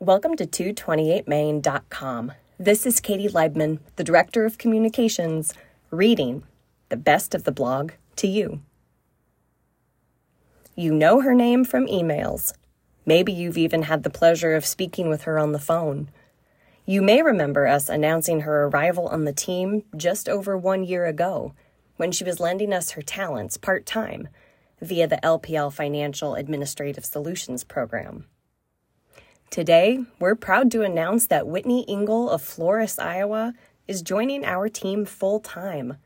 Welcome to 228main.com. This is Katie Leibman, the Director of Communications, reading the best of the blog to you. You know her name from emails. Maybe you've even had the pleasure of speaking with her on the phone. You may remember us announcing her arrival on the team just over one year ago when she was lending us her talents part time via the LPL Financial Administrative Solutions Program. Today, we're proud to announce that Whitney Engel of Floris, Iowa, is joining our team full time.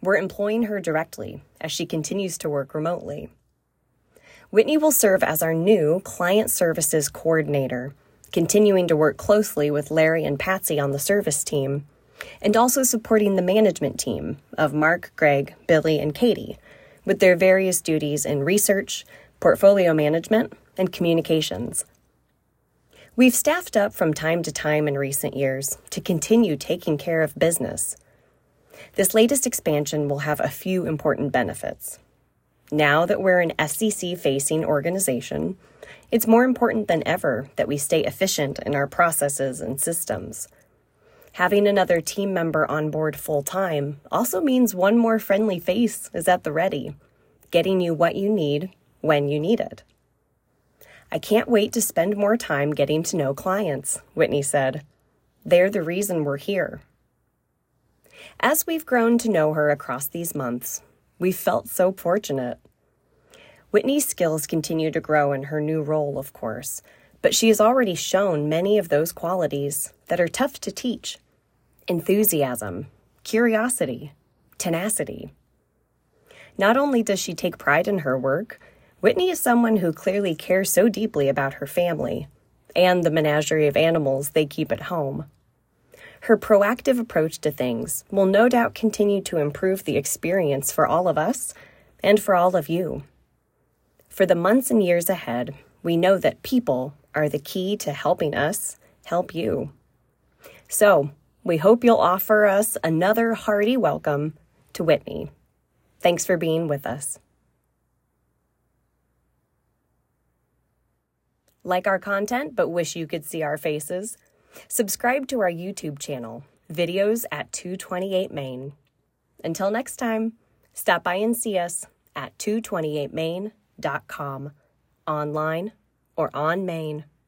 We're employing her directly as she continues to work remotely. Whitney will serve as our new Client Services Coordinator, continuing to work closely with Larry and Patsy on the service team, and also supporting the management team of Mark, Greg, Billy, and Katie with their various duties in research, portfolio management, and communications. We've staffed up from time to time in recent years to continue taking care of business. This latest expansion will have a few important benefits. Now that we're an SEC facing organization, it's more important than ever that we stay efficient in our processes and systems. Having another team member on board full time also means one more friendly face is at the ready, getting you what you need when you need it. I can't wait to spend more time getting to know clients, Whitney said. They're the reason we're here. As we've grown to know her across these months, we've felt so fortunate. Whitney's skills continue to grow in her new role, of course, but she has already shown many of those qualities that are tough to teach enthusiasm, curiosity, tenacity. Not only does she take pride in her work, Whitney is someone who clearly cares so deeply about her family and the menagerie of animals they keep at home. Her proactive approach to things will no doubt continue to improve the experience for all of us and for all of you. For the months and years ahead, we know that people are the key to helping us help you. So, we hope you'll offer us another hearty welcome to Whitney. Thanks for being with us. Like our content but wish you could see our faces? Subscribe to our YouTube channel, Videos at 228 Main. Until next time, stop by and see us at 228main.com, online or on Main.